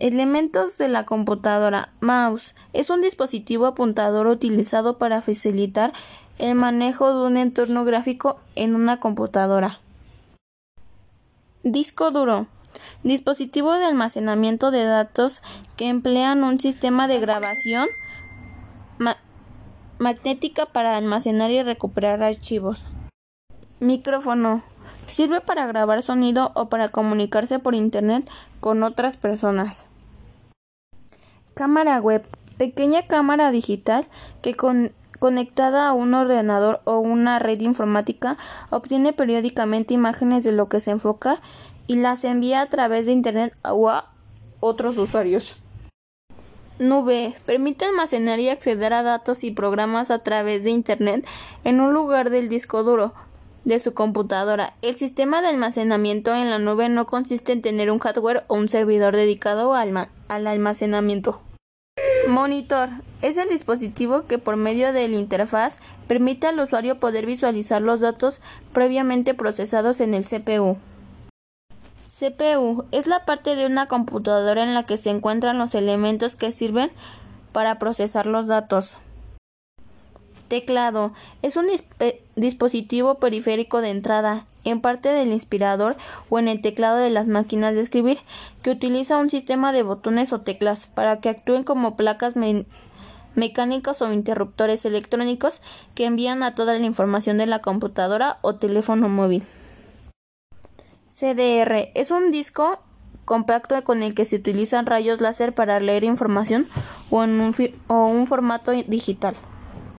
Elementos de la computadora. Mouse. Es un dispositivo apuntador utilizado para facilitar el manejo de un entorno gráfico en una computadora. Disco duro. Dispositivo de almacenamiento de datos que emplean un sistema de grabación magnética para almacenar y recuperar archivos. Micrófono. Sirve para grabar sonido o para comunicarse por Internet con otras personas. Cámara web. Pequeña cámara digital que conectada a un ordenador o una red informática obtiene periódicamente imágenes de lo que se enfoca y las envía a través de Internet o a otros usuarios. Nube. Permite almacenar y acceder a datos y programas a través de Internet en un lugar del disco duro de su computadora. El sistema de almacenamiento en la nube no consiste en tener un hardware o un servidor dedicado al, almacenamiento. Monitor es el dispositivo que por medio de la interfaz permite al usuario poder visualizar los datos previamente procesados en el CPU. CPU es la parte de una computadora en la que se encuentran los elementos que sirven para procesar los datos. Teclado es un dispositivo periférico de entrada, en parte del inspirador o en el teclado de las máquinas de escribir, que utiliza un sistema de botones o teclas para que actúen como placas mecánicas o interruptores electrónicos que envían a toda la información de la computadora o teléfono móvil. CDR es un disco compacto con el que se utilizan rayos láser para leer información o en un formato digital.